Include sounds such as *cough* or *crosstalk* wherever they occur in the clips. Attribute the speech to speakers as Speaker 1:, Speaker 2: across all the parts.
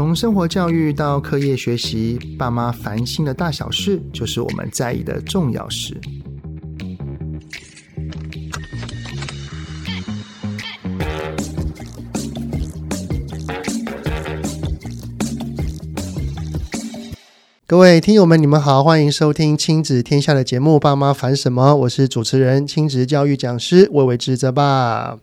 Speaker 1: 从生活教育到课业学习，爸妈烦心的大小事，就是我们在意的重要事。各位听友们，你们好，欢迎收听亲子天下的节目《爸妈烦什么》，我是主持人、亲子教育讲师魏玮志泽爸。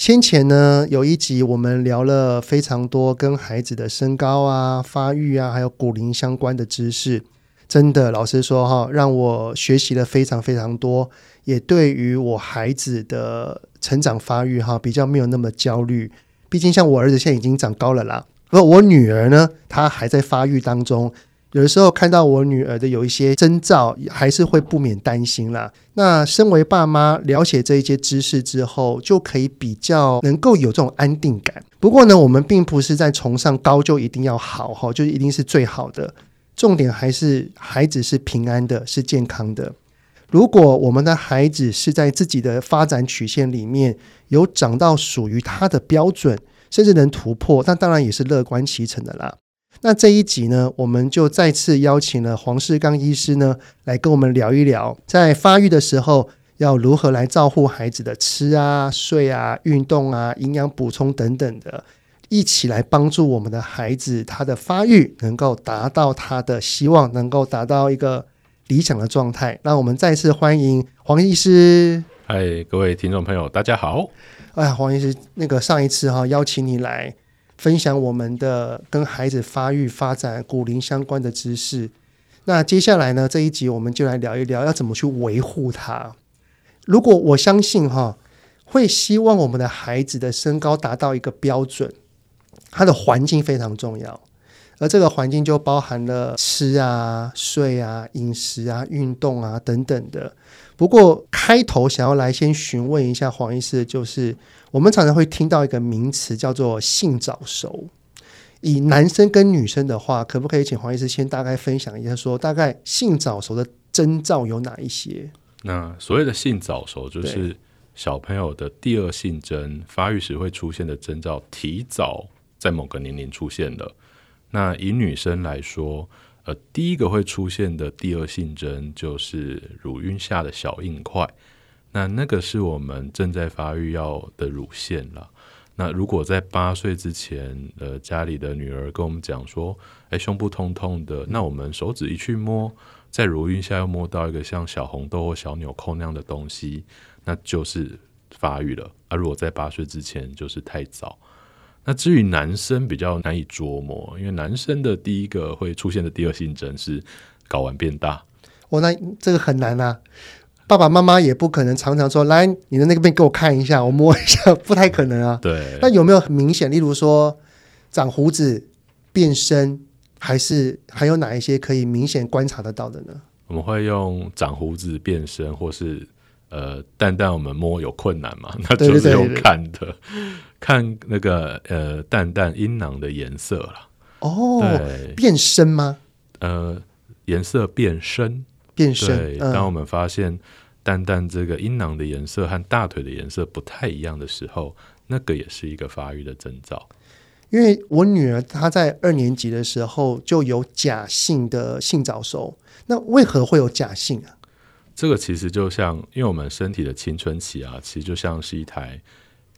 Speaker 1: 先前呢，有一集我们聊了非常多跟孩子的身高啊、发育啊，还有骨龄相关的知识。真的，老实说哈，让我学习了非常非常多，也对于我孩子的成长发育哈，比较没有那么焦虑。毕竟像我儿子现在已经长高了啦，而我女儿呢，她还在发育当中。有的时候看到我女儿的有一些征兆，还是会不免担心啦。那身为爸妈，了解这一些知识之后，就可以比较能够有这种安定感。不过呢，我们并不是在崇尚高就一定要好哈，就一定是最好的。重点还是孩子是平安的，是健康的。如果我们的孩子是在自己的发展曲线里面有长到属于他的标准，甚至能突破，那当然也是乐观其成的啦。那这一集呢，我们就再次邀请了黄世刚医师呢，来跟我们聊一聊，在发育的时候要如何来照顾孩子的吃啊、睡啊、运动啊、营养补充等等的，一起来帮助我们的孩子，他的发育能够达到他的希望，能够达到一个理想的状态。那我们再次欢迎黄医师。
Speaker 2: 嗨，各位听众朋友，大家好。
Speaker 1: 哎呀，黄医师，那个上一次哈邀请你来。分享我们的跟孩子发育发展骨龄相关的知识。那接下来呢，这一集我们就来聊一聊要怎么去维护它。如果我相信哈，会希望我们的孩子的身高达到一个标准，他的环境非常重要，而这个环境就包含了吃啊、睡啊、饮食啊、运动啊等等的。不过开头想要来先询问一下黄医师，就是。我们常常会听到一个名词叫做性早熟。以男生跟女生的话，可不可以请黄医师先大概分享一下说，说大概性早熟的征兆有哪一些？
Speaker 2: 那所谓的性早熟，就是小朋友的第二性征发育时会出现的征兆，提早在某个年龄出现了。那以女生来说，呃，第一个会出现的第二性征就是乳晕下的小硬块。那那个是我们正在发育要的乳腺了。那如果在八岁之前，呃，家里的女儿跟我们讲说，哎，胸部痛痛的，那我们手指一去摸，在乳晕下又摸到一个像小红豆或小纽扣那样的东西，那就是发育了。而、啊、如果在八岁之前，就是太早。那至于男生比较难以捉摸，因为男生的第一个会出现的第二性征是睾丸变大。
Speaker 1: 哦，那这个很难啊。爸爸妈妈也不可能常常说，来你的那个病给我看一下，我摸一下，不太可能啊。
Speaker 2: 对。
Speaker 1: 那有没有很明显，例如说长胡子、变身，还是还有哪一些可以明显观察得到的呢？
Speaker 2: 我们会用长胡子、变身，或是呃蛋蛋，我们摸有困难嘛？*laughs* 那就是用看的，看那个呃蛋蛋阴囊的颜色了。
Speaker 1: 哦，变深吗？
Speaker 2: 呃，颜色变深。变深。对，当我们发现蛋蛋这个阴囊的颜色和大腿的颜色不太一样的时候，那个也是一个发育的征兆。
Speaker 1: 因为我女儿她在二年级的时候就有假性的性早熟，那为何会有假性啊？
Speaker 2: 这个其实就像，因为我们身体的青春期啊，其实就像是一台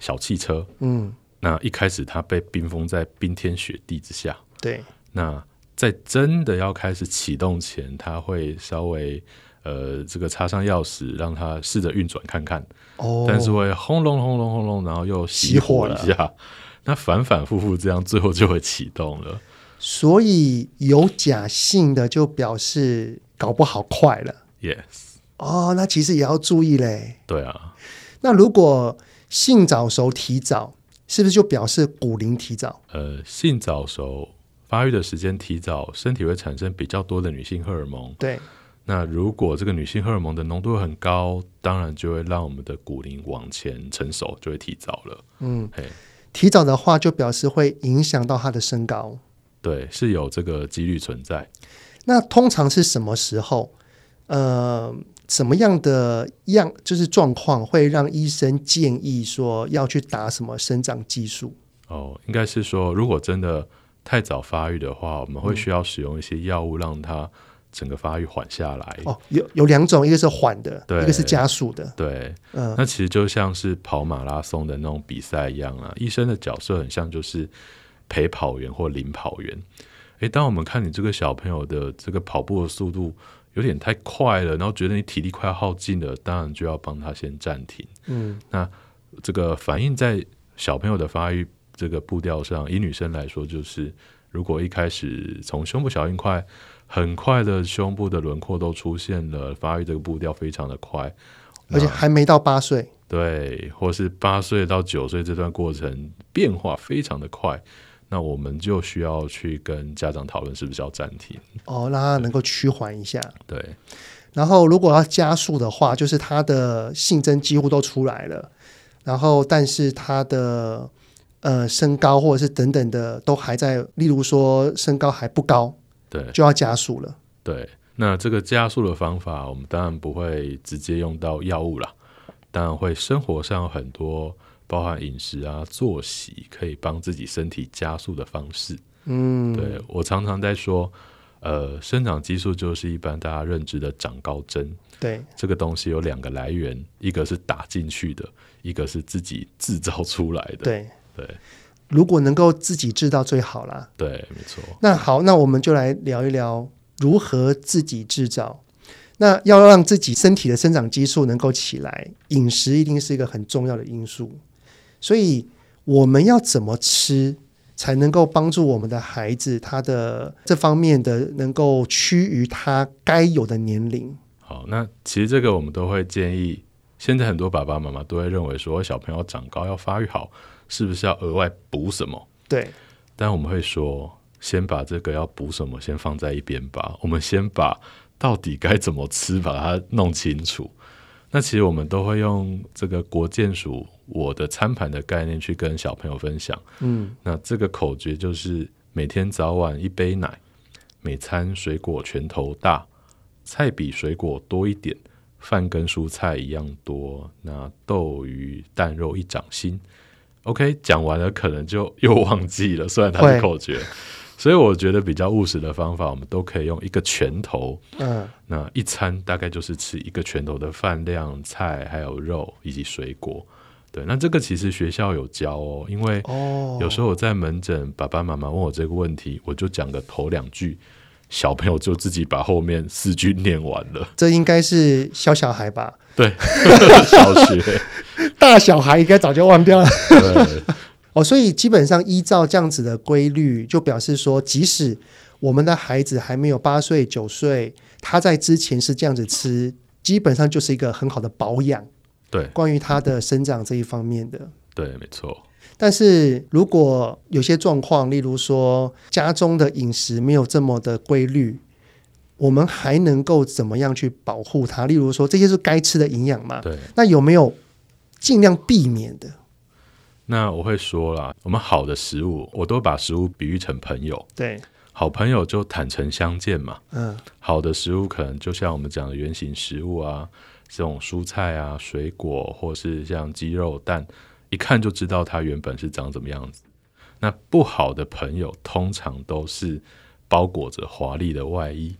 Speaker 2: 小汽车。嗯，那一开始它被冰封在冰天雪地之下。
Speaker 1: 对，
Speaker 2: 那。在真的要开始启动前，它会稍微呃，这个插上钥匙，让它试着运转看看。哦，但是会轰隆轰隆轰隆，然后又熄火一下。*laughs* 那反反复复这样，最后就会启动了。
Speaker 1: 所以有假性的就表示搞不好快了。
Speaker 2: Yes。
Speaker 1: 哦，那其实也要注意嘞。
Speaker 2: 对啊。
Speaker 1: 那如果性早熟提早，是不是就表示骨龄提早？
Speaker 2: 呃，性早熟。发育的时间提早，身体会产生比较多的女性荷尔蒙。
Speaker 1: 对，
Speaker 2: 那如果这个女性荷尔蒙的浓度很高，当然就会让我们的骨龄往前成熟，就会提早了。嗯，嘿，
Speaker 1: 提早的话就表示会影响到她的身高。
Speaker 2: 对，是有这个几率存在。
Speaker 1: 那通常是什么时候？呃，什么样的样就是状况会让医生建议说要去打什么生长激素？
Speaker 2: 哦，应该是说，如果真的。太早发育的话，我们会需要使用一些药物让它整个发育缓下来。
Speaker 1: 哦，有有两种，一个是缓的，
Speaker 2: 对，
Speaker 1: 一个是加速的。
Speaker 2: 对，嗯，那其实就像是跑马拉松的那种比赛一样啊。医生的角色很像就是陪跑员或领跑员。诶，当我们看你这个小朋友的这个跑步的速度有点太快了，然后觉得你体力快要耗尽了，当然就要帮他先暂停。嗯，那这个反映在小朋友的发育这个步调上，以女生来说，就是如果一开始从胸部小硬块，很快的胸部的轮廓都出现了，发育这个步调非常的快，
Speaker 1: 而且还没到八岁，
Speaker 2: 对，或是八岁到九岁这段过程变化非常的快。那我们就需要去跟家长讨论是不是要暂停
Speaker 1: 哦，让他能够趋缓一下。
Speaker 2: 对，
Speaker 1: 然后如果要加速的话，就是他的性征几乎都出来了，然后但是他的呃身高或者是等等的都还在，例如说身高还不高，
Speaker 2: 对，
Speaker 1: 就要加速了。
Speaker 2: 对，那这个加速的方法，我们当然不会直接用到药物啦，当然会生活上有很多。包含饮食啊、作息，可以帮自己身体加速的方式。嗯，对，我常常在说，呃，生长激素就是一般大家认知的长高针。
Speaker 1: 对，
Speaker 2: 这个东西有两个来源，一个是打进去的，一个是自己制造出来的。
Speaker 1: 对
Speaker 2: 对，
Speaker 1: 如果能够自己制造最好啦。
Speaker 2: 对，没错。
Speaker 1: 那好，那我们就来聊一聊如何自己制造。那要让自己身体的生长激素能够起来，饮食一定是一个很重要的因素。所以我们要怎么吃才能够帮助我们的孩子，他的这方面的能够趋于他该有的年龄？
Speaker 2: 好，那其实这个我们都会建议。现在很多爸爸妈妈都会认为说，小朋友长高要发育好，是不是要额外补什么？
Speaker 1: 对。
Speaker 2: 但我们会说，先把这个要补什么先放在一边吧。我们先把到底该怎么吃把它弄清楚。那其实我们都会用这个国健署我的餐盘的概念去跟小朋友分享。嗯，那这个口诀就是每天早晚一杯奶，每餐水果拳头大，菜比水果多一点，饭跟蔬菜一样多。那豆鱼蛋肉一掌心。OK，讲完了可能就又忘记了，虽然它是口诀。所以我觉得比较务实的方法，我们都可以用一个拳头，嗯，那一餐大概就是吃一个拳头的饭量，菜还有肉以及水果。对，那这个其实学校有教哦，因为有时候我在门诊，爸爸妈妈问我这个问题，我就讲个头两句，小朋友就自己把后面四句念完了。
Speaker 1: 这应该是小小孩吧？
Speaker 2: 对，*laughs* 小学
Speaker 1: 大小孩应该早就忘掉了。对。哦，所以基本上依照这样子的规律，就表示说，即使我们的孩子还没有八岁、九岁，他在之前是这样子吃，基本上就是一个很好的保养。
Speaker 2: 对，
Speaker 1: 关于他的生长这一方面的，
Speaker 2: 对，没错。
Speaker 1: 但是如果有些状况，例如说家中的饮食没有这么的规律，我们还能够怎么样去保护它？例如说，这些是该吃的营养嘛？
Speaker 2: 对。
Speaker 1: 那有没有尽量避免的？
Speaker 2: 那我会说啦，我们好的食物，我都把食物比喻成朋友。
Speaker 1: 对，
Speaker 2: 好朋友就坦诚相见嘛。嗯，好的食物可能就像我们讲的原型食物啊，这种蔬菜啊、水果，或是像鸡肉、蛋，一看就知道它原本是长怎么样子。那不好的朋友，通常都是包裹着华丽的外衣，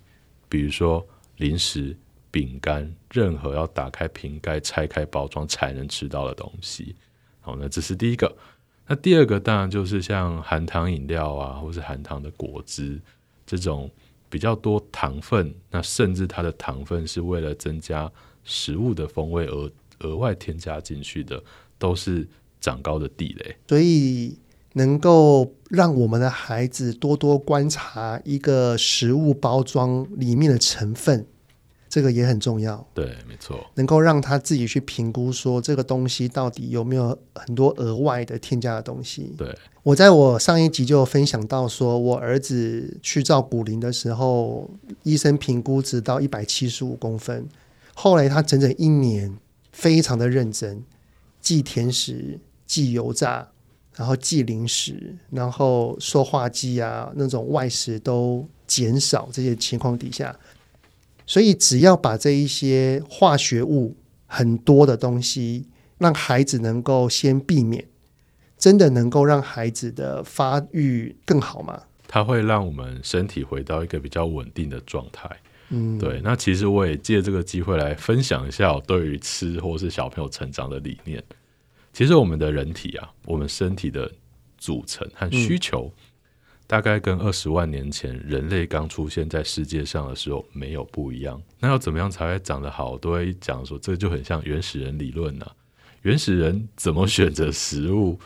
Speaker 2: 比如说零食、饼干，任何要打开瓶盖、拆开包装才能吃到的东西。好，那这是第一个。那第二个当然就是像含糖饮料啊，或是含糖的果汁这种比较多糖分，那甚至它的糖分是为了增加食物的风味而额外添加进去的，都是长高的地雷。
Speaker 1: 所以能够让我们的孩子多多观察一个食物包装里面的成分。这个也很重要，
Speaker 2: 对，没错，
Speaker 1: 能够让他自己去评估说这个东西到底有没有很多额外的添加的东西。
Speaker 2: 对，
Speaker 1: 我在我上一集就分享到，说我儿子去照骨龄的时候，医生评估值到一百七十五公分，后来他整整一年非常的认真，忌甜食、忌油炸，然后忌零食，然后说话剂啊那种外食都减少，这些情况底下。所以，只要把这一些化学物很多的东西，让孩子能够先避免，真的能够让孩子的发育更好吗？
Speaker 2: 它会让我们身体回到一个比较稳定的状态。
Speaker 1: 嗯，
Speaker 2: 对。那其实我也借这个机会来分享一下我对于吃或是小朋友成长的理念。其实我们的人体啊，我们身体的组成和需求，大概跟二十万年前人类刚出现在世界上的时候没有不一样。那要怎么样才会长得好？都会讲说，这就很像原始人理论呢、啊。原始人怎么选择食物？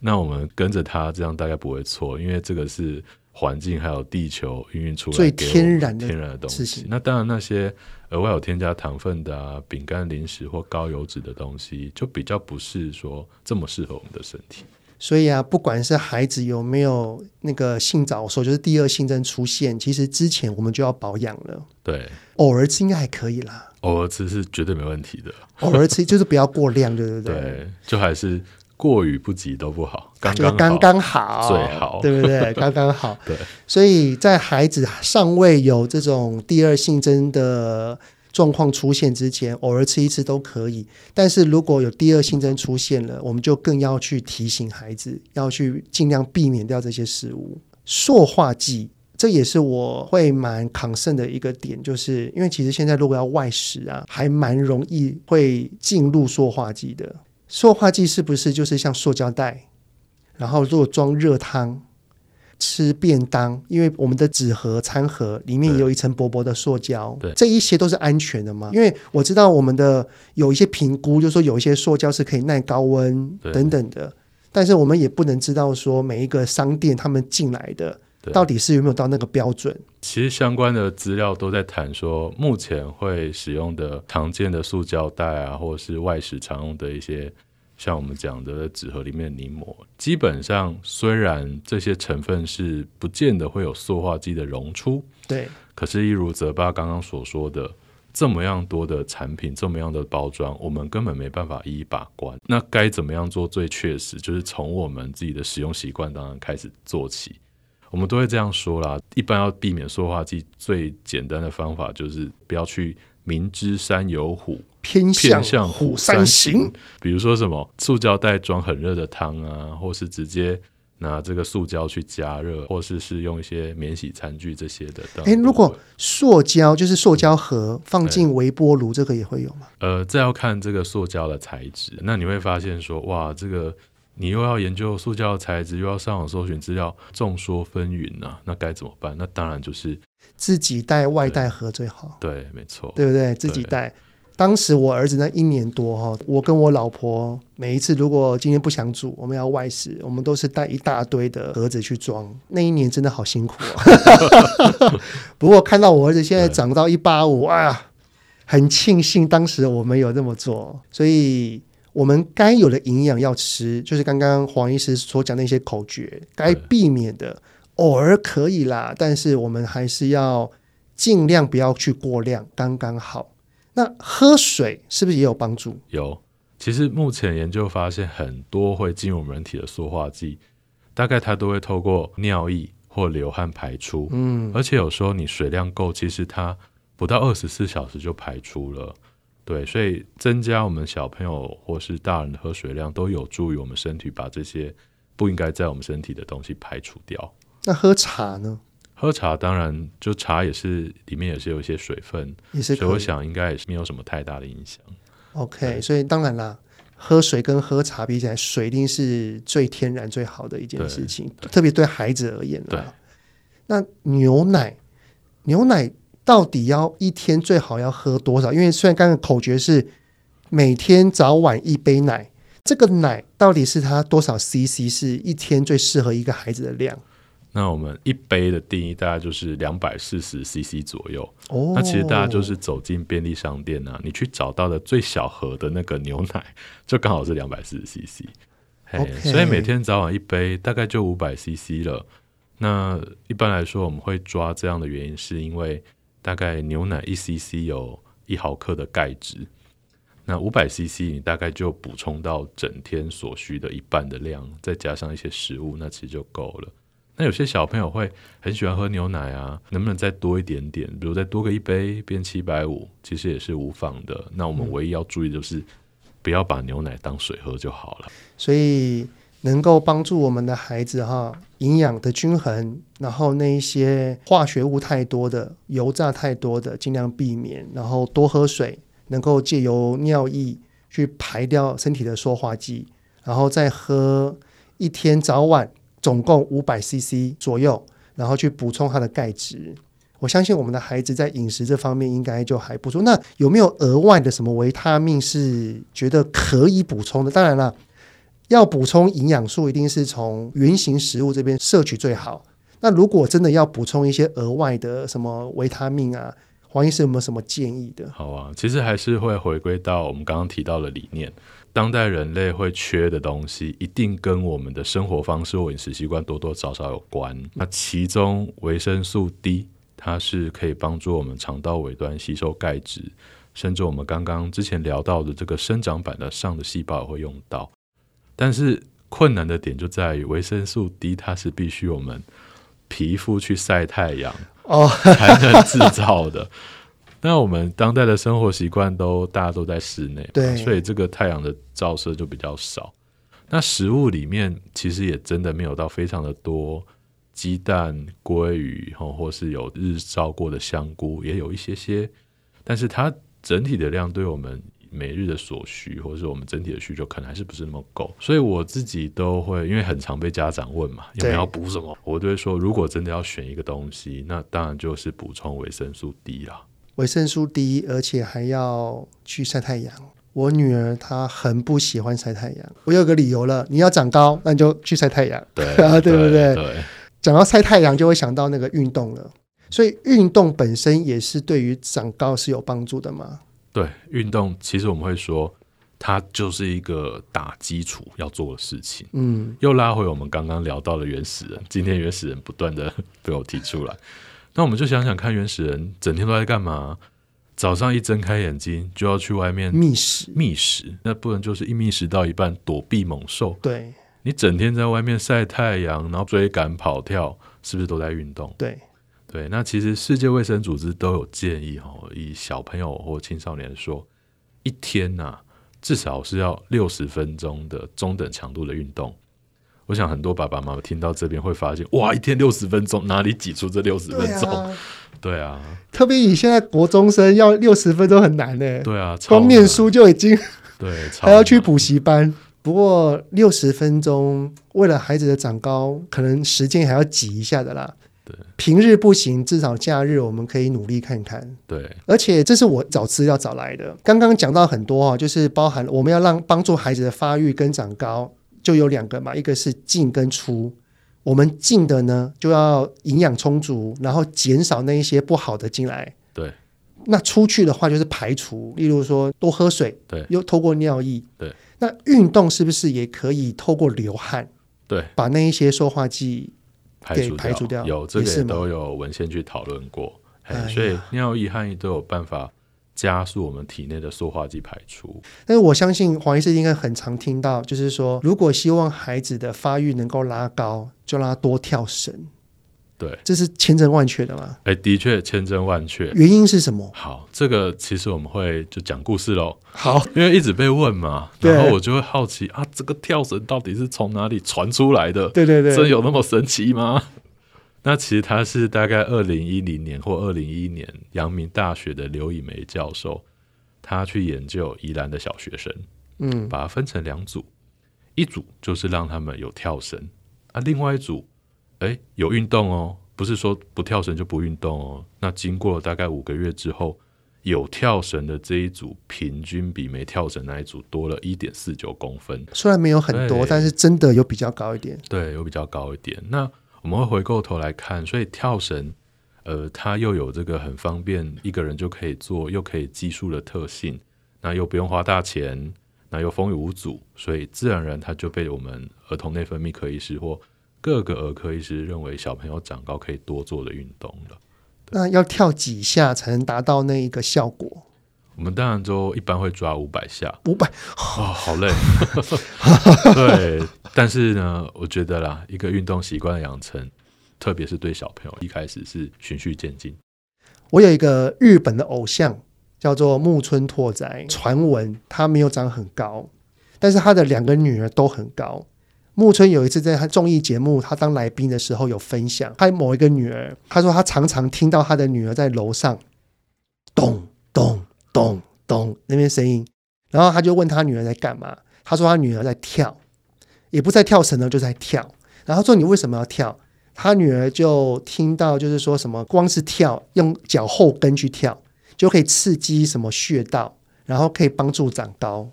Speaker 2: 那我们跟着他，这样大概不会错，因为这个是环境还有地球孕育出来
Speaker 1: 最天然的
Speaker 2: 天然的东西。那当然，那些额外有添加糖分的啊，饼干、零食或高油脂的东西，就比较不是说这么适合我们的身体。
Speaker 1: 所以啊，不管是孩子有没有那个性早熟，就是第二性征出现，其实之前我们就要保养了。
Speaker 2: 对，
Speaker 1: 偶尔吃应该还可以啦。
Speaker 2: 偶尔吃是绝对没问题的，
Speaker 1: 偶尔吃就是不要过量，对不对？*laughs*
Speaker 2: 对，就还是过与不及都不好，刚刚好，
Speaker 1: 刚刚好
Speaker 2: 最好，
Speaker 1: 对不对？刚刚好。*laughs*
Speaker 2: 对，
Speaker 1: 所以在孩子尚未有这种第二性征的状况出现之前，偶尔吃一次都可以。但是如果有第二性征出现了，我们就更要去提醒孩子，要去尽量避免掉这些食物。塑化剂。这也是我会蛮 concern 的一个点，就是因为其实现在如果要外食啊，还蛮容易会进入塑化剂的。塑化剂是不是就是像塑胶袋？然后如果装热汤、吃便当，因为我们的纸盒、餐盒里面也有一层薄薄的塑胶，
Speaker 2: 对，
Speaker 1: 这一些都是安全的吗？因为我知道我们的有一些评估，就是说有一些塑胶是可以耐高温等等的，但是我们也不能知道说每一个商店他们进来的。到底是有没有到那个标准？
Speaker 2: 其实相关的资料都在谈说，目前会使用的常见的塑胶袋啊，或者是外食常用的一些，像我们讲的纸盒里面的泥膜，基本上虽然这些成分是不见得会有塑化剂的溶出，
Speaker 1: 对，
Speaker 2: 可是，一如泽爸刚刚所说的，这么样多的产品，这么样的包装，我们根本没办法一一把关。那该怎么样做最确实？就是从我们自己的使用习惯当中开始做起。我们都会这样说啦，一般要避免塑化剂，最简单的方法就是不要去明知山有虎，
Speaker 1: 偏向虎山行。
Speaker 2: 比如说什么塑胶袋装很热的汤啊，或是直接拿这个塑胶去加热，或是是用一些免洗餐具这些的。
Speaker 1: 诶，如果塑胶就是塑胶盒放进微波炉，这个也会有吗？
Speaker 2: 呃，这要看这个塑胶的材质。那你会发现说，哇，这个。你又要研究塑胶材质，又要上网搜寻资料，众说纷纭啊，那该怎么办？那当然就是
Speaker 1: 自己带外带盒最好。
Speaker 2: 对，对，没错，
Speaker 1: 对不对？自己带。当时我儿子那一年多哈，我跟我老婆每一次如果今天不想煮，我们要外食，我们都是带一大堆的盒子去装。那一年真的好辛苦啊。*laughs* 不过看到我儿子现在长到一八五，哎呀，很庆幸当时我们有这么做，所以。我们该有的营养要吃，就是刚刚黄医师所讲的一些口诀，该避免的偶尔可以啦，但是我们还是要尽量不要去过量，刚刚好。那喝水是不是也有帮助？
Speaker 2: 有，其实目前研究发现，很多会进入我们人体的塑化剂，大概它都会透过尿液或流汗排出。嗯，而且有时候你水量够，其实它不到二十四小时就排出了。对，所以增加我们小朋友或是大人的喝水量，都有助于我们身体把这些不应该在我们身体的东西排除掉。
Speaker 1: 那喝茶呢？
Speaker 2: 喝茶当然，就茶也是里面也是有一些水分，
Speaker 1: 也是，
Speaker 2: 所以我想应该也是没有什么太大的影响。
Speaker 1: OK，所以当然啦，喝水跟喝茶比起来，水一定是最天然最好的一件事情，特别对孩子而言啦。
Speaker 2: 对，
Speaker 1: 那牛奶，牛奶。到底要一天最好要喝多少？因为虽然刚刚口诀是每天早晚一杯奶，这个奶到底是它多少 CC 是一天最适合一个孩子的量？
Speaker 2: 那我们一杯的定义大概就是两百四十 CC 左右。哦，那其实大家就是走进便利商店啊，你去找到的最小盒的那个牛奶，就刚好是两百四十 CC。
Speaker 1: Okay，
Speaker 2: 所以每天早晚一杯大概就五百 CC 了。那一般来说，我们会抓这样的原因是因为。大概牛奶一 CC 有一毫克的钙质，那五百 CC 你大概就补充到整天所需的一半的量，再加上一些食物，那其实就够了。那有些小朋友会很喜欢喝牛奶啊，能不能再多一点点？比如再多个一杯变七百五，其实也是无妨的。那我们唯一要注意就是不要把牛奶当水喝就好了。
Speaker 1: 所以能够帮助我们的孩子哈营养的均衡，然后那一些化学物太多的、油炸太多的，尽量避免，然后多喝水，能够借由尿液去排掉身体的塑化剂，然后再喝一天早晚总共五百 CC 左右，然后去补充它的钙质。我相信我们的孩子在饮食这方面应该就还不错。那有没有额外的什么维他命是觉得可以补充的？当然了，要补充营养素，一定是从原型食物这边摄取最好。那如果真的要补充一些额外的什么维他命啊，黄医师有没有什么建议的？
Speaker 2: 好啊，其实还是会回归到我们刚刚提到的理念，当代人类会缺的东西，一定跟我们的生活方式或饮食习惯多多少少有关。那其中维生素 D。它是可以帮助我们肠道尾端吸收钙质，甚至我们刚刚之前聊到的这个生长板的上的细胞也会用到。但是困难的点就在于维生素 D，它是必须我们皮肤去晒太阳哦才能制造的。*laughs* 那、oh. 我们当代的生活习惯都大家都在室内，
Speaker 1: 对，
Speaker 2: 所以这个太阳的照射就比较少。那食物里面其实也真的没有到非常的多。鸡蛋、鲑鱼，或是有日照过的香菇，也有一些些，但是它整体的量对我们每日的所需，或者是我们整体的需求，可能还是不是那么够。所以我自己都会，因为很常被家长问嘛，有没有要补什么？我都会说，如果真的要选一个东西，那当然就是补充维生素 D 啦。
Speaker 1: 维生素 D，而且还要去晒太阳。我女儿她很不喜欢晒太阳，我有个理由了，你要长高，那你就去晒太阳，
Speaker 2: 对，*laughs*
Speaker 1: 对不对？
Speaker 2: 对。
Speaker 1: 讲到晒太阳，就会想到那个运动了。所以运动本身也是对于长高是有帮助的吗？
Speaker 2: 对，运动其实我们会说，它就是一个打基础要做的事情。嗯，又拉回我们刚刚聊到的原始人。今天原始人不断的 *laughs* 被我提出来，那我们就想想看，原始人整天都在干嘛？早上一睁开眼睛就要去外面
Speaker 1: 觅食，
Speaker 2: 觅食，那不能就是一觅食到一半躲避猛兽？
Speaker 1: 对。
Speaker 2: 你整天在外面晒太阳，然后追赶跑跳，是不是都在运动？
Speaker 1: 对，
Speaker 2: 对。那其实世界卫生组织都有建议哦，以小朋友或青少年说，一天呐、啊，至少是要六十分钟的中等强度的运动。我想很多爸爸妈妈听到这边会发现，哇，一天六十分钟，哪里挤出这六十分钟？对啊，对啊，
Speaker 1: 特别以现在国中生要六十分钟很难呢。
Speaker 2: 对啊，
Speaker 1: 光念书就已经
Speaker 2: 对，*laughs*
Speaker 1: 还要去补习班。不过六十分钟，为了孩子的长高，可能时间还要挤一下的啦。
Speaker 2: 对，
Speaker 1: 平日不行，至少假日我们可以努力看看。
Speaker 2: 对，
Speaker 1: 而且这是我找资料找来的。刚刚讲到很多啊，就是包含我们要让帮助孩子的发育跟长高，就有两个嘛，一个是进跟出。我们进的呢，就要营养充足，然后减少那一些不好的进来。
Speaker 2: 对，
Speaker 1: 那出去的话就是排除，例如说多喝水，
Speaker 2: 对，
Speaker 1: 又透过尿液，
Speaker 2: 对。
Speaker 1: 那运动是不是也可以透过流汗，
Speaker 2: 对，
Speaker 1: 把那一些塑化剂给
Speaker 2: 排除掉？有这个也都有文献去讨论过，所以尿液、汗液都有办法加速我们体内的塑化剂排出。
Speaker 1: 但是我相信黄医师应该很常听到，就是说，如果希望孩子的发育能够拉高，就让他多跳绳。
Speaker 2: 对，
Speaker 1: 这是千真万确的吗？
Speaker 2: 哎，的确千真万确。
Speaker 1: 原因是什么？
Speaker 2: 好，这个其实我们会就讲故事喽。
Speaker 1: 好，
Speaker 2: 因为一直被问嘛，然后我就会好奇啊，这个跳绳到底是从哪里传出来的？
Speaker 1: 对对对，
Speaker 2: 真有那么神奇吗？那其实他是大概二零一零年或二零一一年，阳明大学的刘以梅教授，他去研究宜兰的小学生，嗯，把它分成两组，一组就是让他们有跳绳啊，另外一组。哎，有运动哦，不是说不跳绳就不运动哦。那经过了大概五个月之后，有跳绳的这一组平均比没跳绳那一组多了一点四九公分。
Speaker 1: 虽然没有很多，但是真的有比较高一点。
Speaker 2: 对，有比较高一点。那我们会回过头来看，所以跳绳，呃，它又有这个很方便，一个人就可以做，又可以计数的特性，那又不用花大钱，那又风雨无阻，所以自然而然它就被我们儿童内分泌科医师或各个儿科医师认为小朋友长高可以多做的运动了。
Speaker 1: 那要跳几下才能达到那一个效果？
Speaker 2: 我们当然就一般会抓五百下。
Speaker 1: 五百
Speaker 2: 哦，*laughs* 好累。*laughs* 对，但是呢，我觉得啦，一个运动习惯的养成，特别是对小朋友，一开始是循序渐进。
Speaker 1: 我有一个日本的偶像，叫做木村拓哉。传闻他没有长很高，但是他的两个女儿都很高。木村有一次在他综艺节目，他当来宾的时候有分享，他某一个女儿，他说他常常听到他的女儿在楼上咚咚咚咚那边声音，然后他就问他女儿在干嘛，他说他女儿在跳，也不在跳绳呢，就在跳。然后说你为什么要跳？他女儿就听到就是说什么，光是跳用脚后跟去跳就可以刺激什么穴道，然后可以帮助长高。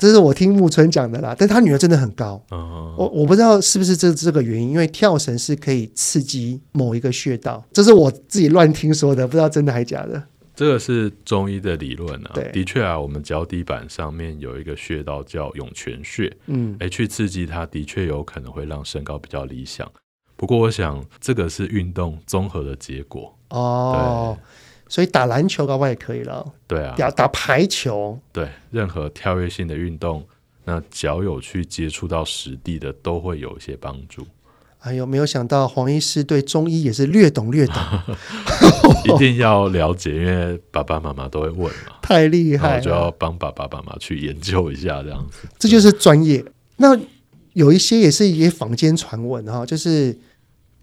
Speaker 1: 这是我听木村讲的啦，但他女儿真的很高，哦、我我不知道是不是这这个原因，因为跳绳是可以刺激某一个穴道，这是我自己乱听说的，不知道真的还假的。
Speaker 2: 这个是中医的理论啊，对。的确啊，我们脚底板上面有一个穴道叫涌泉穴，嗯，哎，去刺激它的确有可能会让身高比较理想。不过我想这个是运动综合的结果。
Speaker 1: 哦。所以打篮球搞不好也可以了。
Speaker 2: 对啊，
Speaker 1: 打打排球，
Speaker 2: 对，任何跳跃性的运动，那脚有去接触到实地的，都会有一些帮助。
Speaker 1: 哎呦，没有想到黄医师对中医也是略懂略懂，*laughs*
Speaker 2: 一定要了解，因为爸爸妈妈都会问嘛。
Speaker 1: 太厉害了，
Speaker 2: 就要帮爸爸妈妈去研究一下，这样子。
Speaker 1: 这就是专业。那有一些也是一些坊间传闻哈，就是。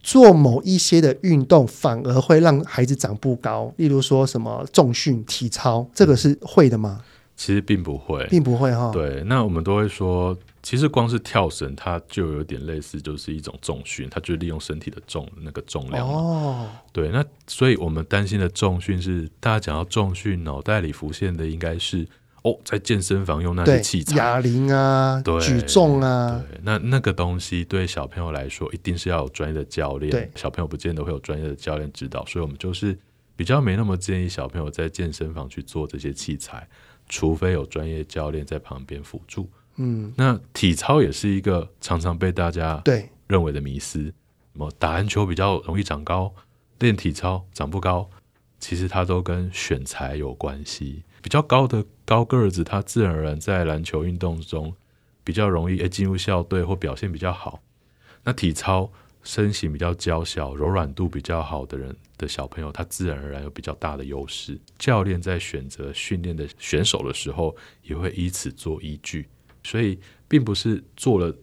Speaker 1: 做某一些的运动反而会让孩子长不高，例如说什么重训、体操，这个是会的吗？
Speaker 2: 其实并不会，
Speaker 1: 并不会哈。
Speaker 2: 对，那我们都会说，其实光是跳绳，它就有点类似，就是一种重训，它就利用身体的重那个重量。哦，对，那所以我们担心的重训是，大家讲到重训，脑袋里浮现的应该是。哦，在健身房用那些器材，
Speaker 1: 哑铃啊，对，举重啊，
Speaker 2: 对，那那个东西对小朋友来说，一定是要有专业的教练。对，小朋友不见得会有专业的教练指导，所以我们就是比较没那么建议小朋友在健身房去做这些器材，除非有专业教练在旁边辅助。嗯，那体操也是一个常常被大家对认为的迷思，什么打篮球比较容易长高，练体操长不高，其实它都跟选材有关系。比较高的高个子，他自然而然在篮球运动中比较容易诶进入校队或表现比较好。那体操身形比较娇小、柔软度比较好的人的小朋友，他自然而然有比较大的优势。教练在选择训练的选手的时候，也会以此做依据。所以，并不是做了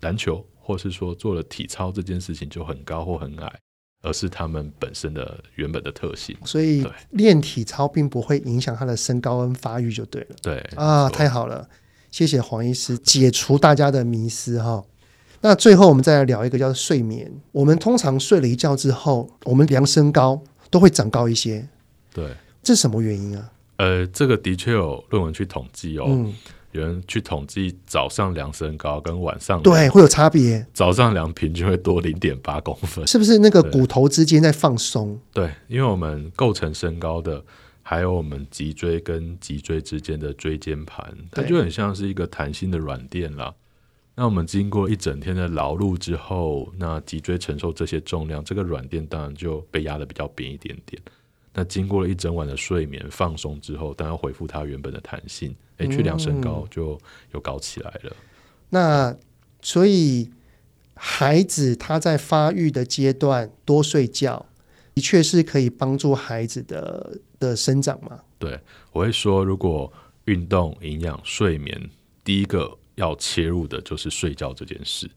Speaker 2: 篮球，或是说做了体操这件事情就很高或很矮。而是他们本身的原本的特性，
Speaker 1: 所以练体操并不会影响他的身高跟发育就对了。
Speaker 2: 对
Speaker 1: 啊，太好了，谢谢黄医师解除大家的迷思哈。那最后我们再来聊一个叫做睡眠。我们通常睡了一觉之后，我们量身高都会长高一些。
Speaker 2: 对，
Speaker 1: 这是什么原因啊？
Speaker 2: 呃，这个的确有论文去统计哦。嗯有人去统计早上量身高跟晚上
Speaker 1: 对会有差别，
Speaker 2: 早上量平均会多零点八公分，
Speaker 1: 是不是那个骨头之间在放松？
Speaker 2: 对，因为我们构成身高的还有我们脊椎跟脊椎之间的椎间盘，它就很像是一个弹性的软垫啦。那我们经过一整天的劳碌之后，那脊椎承受这些重量，这个软垫当然就被压的比较扁一点点。那经过了一整晚的睡眠放松之后，当然恢复它原本的弹性，哎、欸，去量身高就又高起来了。
Speaker 1: 那所以孩子他在发育的阶段多睡觉，的确是可以帮助孩子的的生长嘛？
Speaker 2: 对，我会说，如果运动、营养、睡眠，第一个要切入的就是睡觉这件事。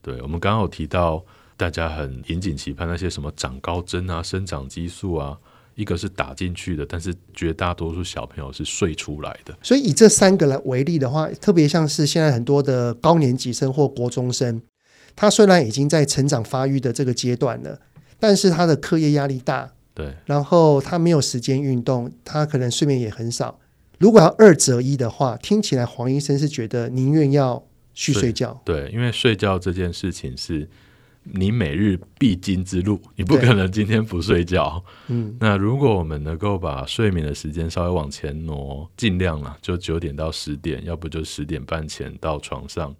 Speaker 2: 对，我们刚刚有提到，大家很引颈期盼那些什么长高针啊、生长激素啊。一个是打进去的，但是绝大多数小朋友是睡出来的。
Speaker 1: 所以以这三个来为例的话，特别像是现在很多的高年级生或国中生，他虽然已经在成长发育的这个阶段了，但是他的课业压力大，
Speaker 2: 对，
Speaker 1: 然后他没有时间运动，他可能睡眠也很少。如果要二择一的话，听起来黄医生是觉得宁愿要去睡觉，
Speaker 2: 对，因为睡觉这件事情是。你每日必经之路，你不可能今天不睡觉。嗯，那如果我们能够把睡眠的时间稍微往前挪，尽量啦，就九点到十点，要不就十点半前到床上，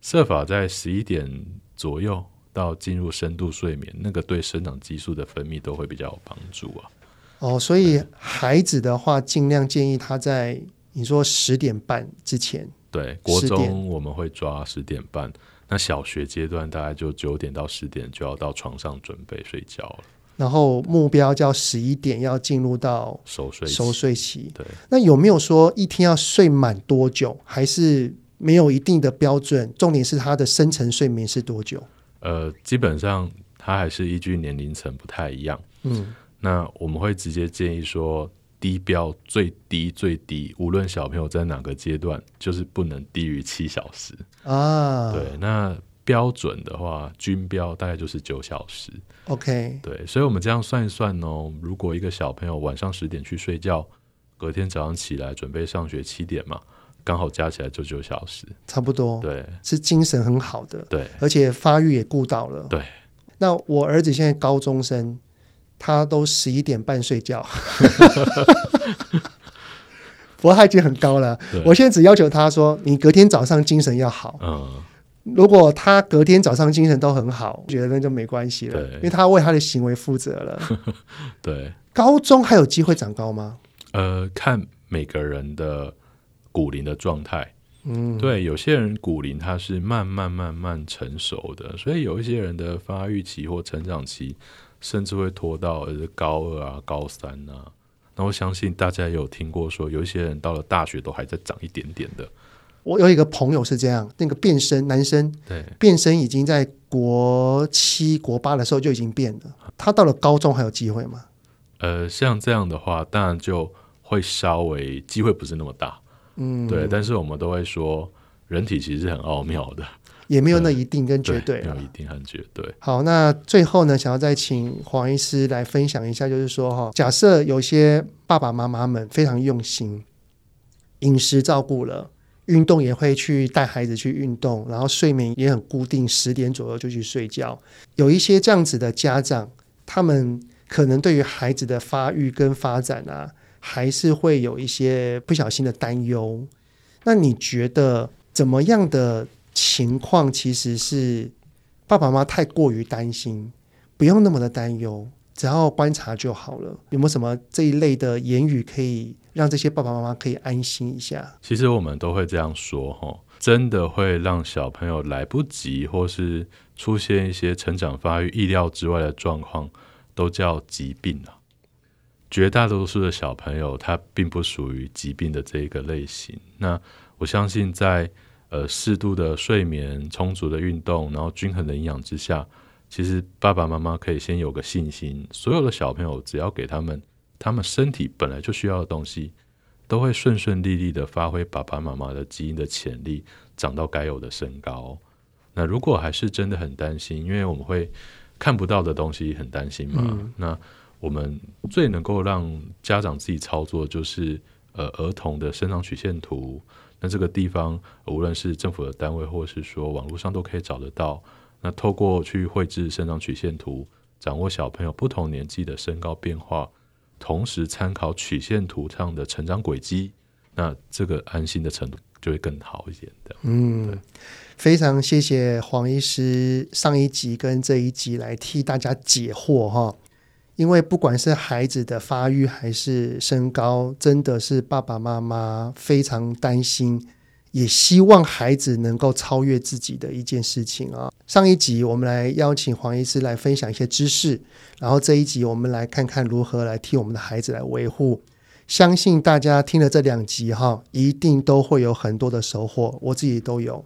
Speaker 2: 设法在十一点左右到进入深度睡眠，那个对生长激素的分泌都会比较有帮助啊。
Speaker 1: 哦，所以孩子的话，尽量建议他在你说十点半之前。
Speaker 2: 对，国中我们会抓十点半。那小学阶段大概就九点到十点就要到床上准备睡觉了，
Speaker 1: 然后目标叫十一点要进入到
Speaker 2: 熟睡
Speaker 1: 熟睡期。
Speaker 2: 对，
Speaker 1: 那有没有说一天要睡满多久？还是没有一定的标准，重点是他的深层睡眠是多久？
Speaker 2: 呃，基本上它还是依据年龄层不太一样。嗯，那我们会直接建议说，低标最低最低，无论小朋友在哪个阶段，就是不能低于七小时啊。对，那标准的话，均标大概就是九小时。
Speaker 1: OK，
Speaker 2: 对，所以我们这样算一算哦，如果一个小朋友晚上十点去睡觉，隔天早上起来准备上学七点嘛，刚好加起来就九小时，
Speaker 1: 差不多。
Speaker 2: 对，
Speaker 1: 是精神很好的。
Speaker 2: 对，
Speaker 1: 而且发育也顾到了。
Speaker 2: 对，
Speaker 1: 那我儿子现在高中生。他都十一点半睡觉，不过他已经很高了。我现在只要求他说：“你隔天早上精神要好。”嗯，如果他隔天早上精神都很好，我觉得那就没关系了，因为他为他的行为负责了。*laughs*
Speaker 2: 对，
Speaker 1: 高中还有机会长高吗？
Speaker 2: 呃，看每个人的骨龄的状态。嗯，对，有些人骨龄他是慢慢慢慢成熟的，所以有一些人的发育期或成长期。甚至会拖到高二啊、高三啊。那我相信大家也有听过说，有一些人到了大学都还在长一点点的。
Speaker 1: 我有一个朋友是这样，那个变身男生，
Speaker 2: 对，
Speaker 1: 变声已经在国七、国八的时候就已经变了。他到了高中还有机会吗？
Speaker 2: 呃，像这样的话，当然就会稍微机会不是那么大。嗯，对。但是我们都会说，人体其实是很奥妙的。
Speaker 1: 也没有那一定跟绝对，
Speaker 2: 没有一定很绝对。
Speaker 1: 好，那最后呢，想要再请黄医师来分享一下，就是说哈，假设有些爸爸妈妈们非常用心，饮食照顾了，运动也会去带孩子去运动，然后睡眠也很固定，十点左右就去睡觉。有一些这样子的家长，他们可能对于孩子的发育跟发展啊，还是会有一些不小心的担忧。那你觉得怎么样的？情况其实是爸爸妈妈太过于担心，不用那么的担忧，只要观察就好了。有没有什么这一类的言语可以让这些爸爸妈妈可以安心一下？
Speaker 2: 其实我们都会这样说，哈，真的会让小朋友来不及，或是出现一些成长发育意料之外的状况，都叫疾病了。绝大多数的小朋友他并不属于疾病的这一个类型。那我相信在。呃，适度的睡眠、充足的运动，然后均衡的营养之下，其实爸爸妈妈可以先有个信心，所有的小朋友只要给他们他们身体本来就需要的东西，都会顺顺利利的发挥爸爸妈妈的基因的潜力，长到该有的身高。那如果还是真的很担心，因为我们会看不到的东西很担心嘛，嗯、那我们最能够让家长自己操作就是呃儿童的生长曲线图。那这个地方，无论是政府的单位，或是说网络上都可以找得到。那透过去绘制生长曲线图，掌握小朋友不同年纪的身高变化，同时参考曲线图上的成长轨迹，那这个安心的程度就会更好一点的。
Speaker 1: 嗯，非常谢谢黄医师上一集跟这一集来替大家解惑哈。因为不管是孩子的发育还是身高，真的是爸爸妈妈非常担心，也希望孩子能够超越自己的一件事情啊。上一集我们来邀请黄医师来分享一些知识，然后这一集我们来看看如何来替我们的孩子来维护。相信大家听了这两集哈，一定都会有很多的收获，我自己都有。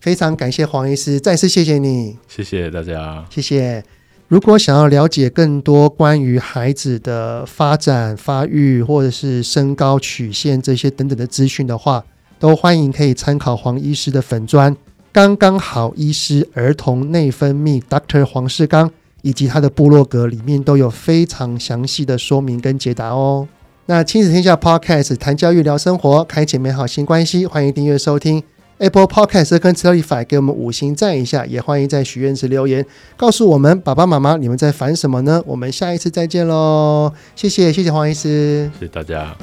Speaker 1: 非常感谢黄医师，再次谢谢你，
Speaker 2: 谢谢大家，
Speaker 1: 谢谢。如果想要了解更多关于孩子的发展、发育，或者是身高曲线这些等等的资讯的话，都欢迎可以参考黄医师的粉专“刚刚好医师儿童内分泌 Doctor 黄世刚”，以及他的部落格里面都有非常详细的说明跟解答哦。那亲子天下 Podcast 谈教育聊生活，开启美好新关系，欢迎订阅收听。Apple Podcast 跟 Spotify 给我们五星赞一下，也欢迎在许愿池留言，告诉我们爸爸妈妈你们在烦什么呢？我们下一次再见喽！谢谢谢谢黄医师，
Speaker 2: 谢谢大家。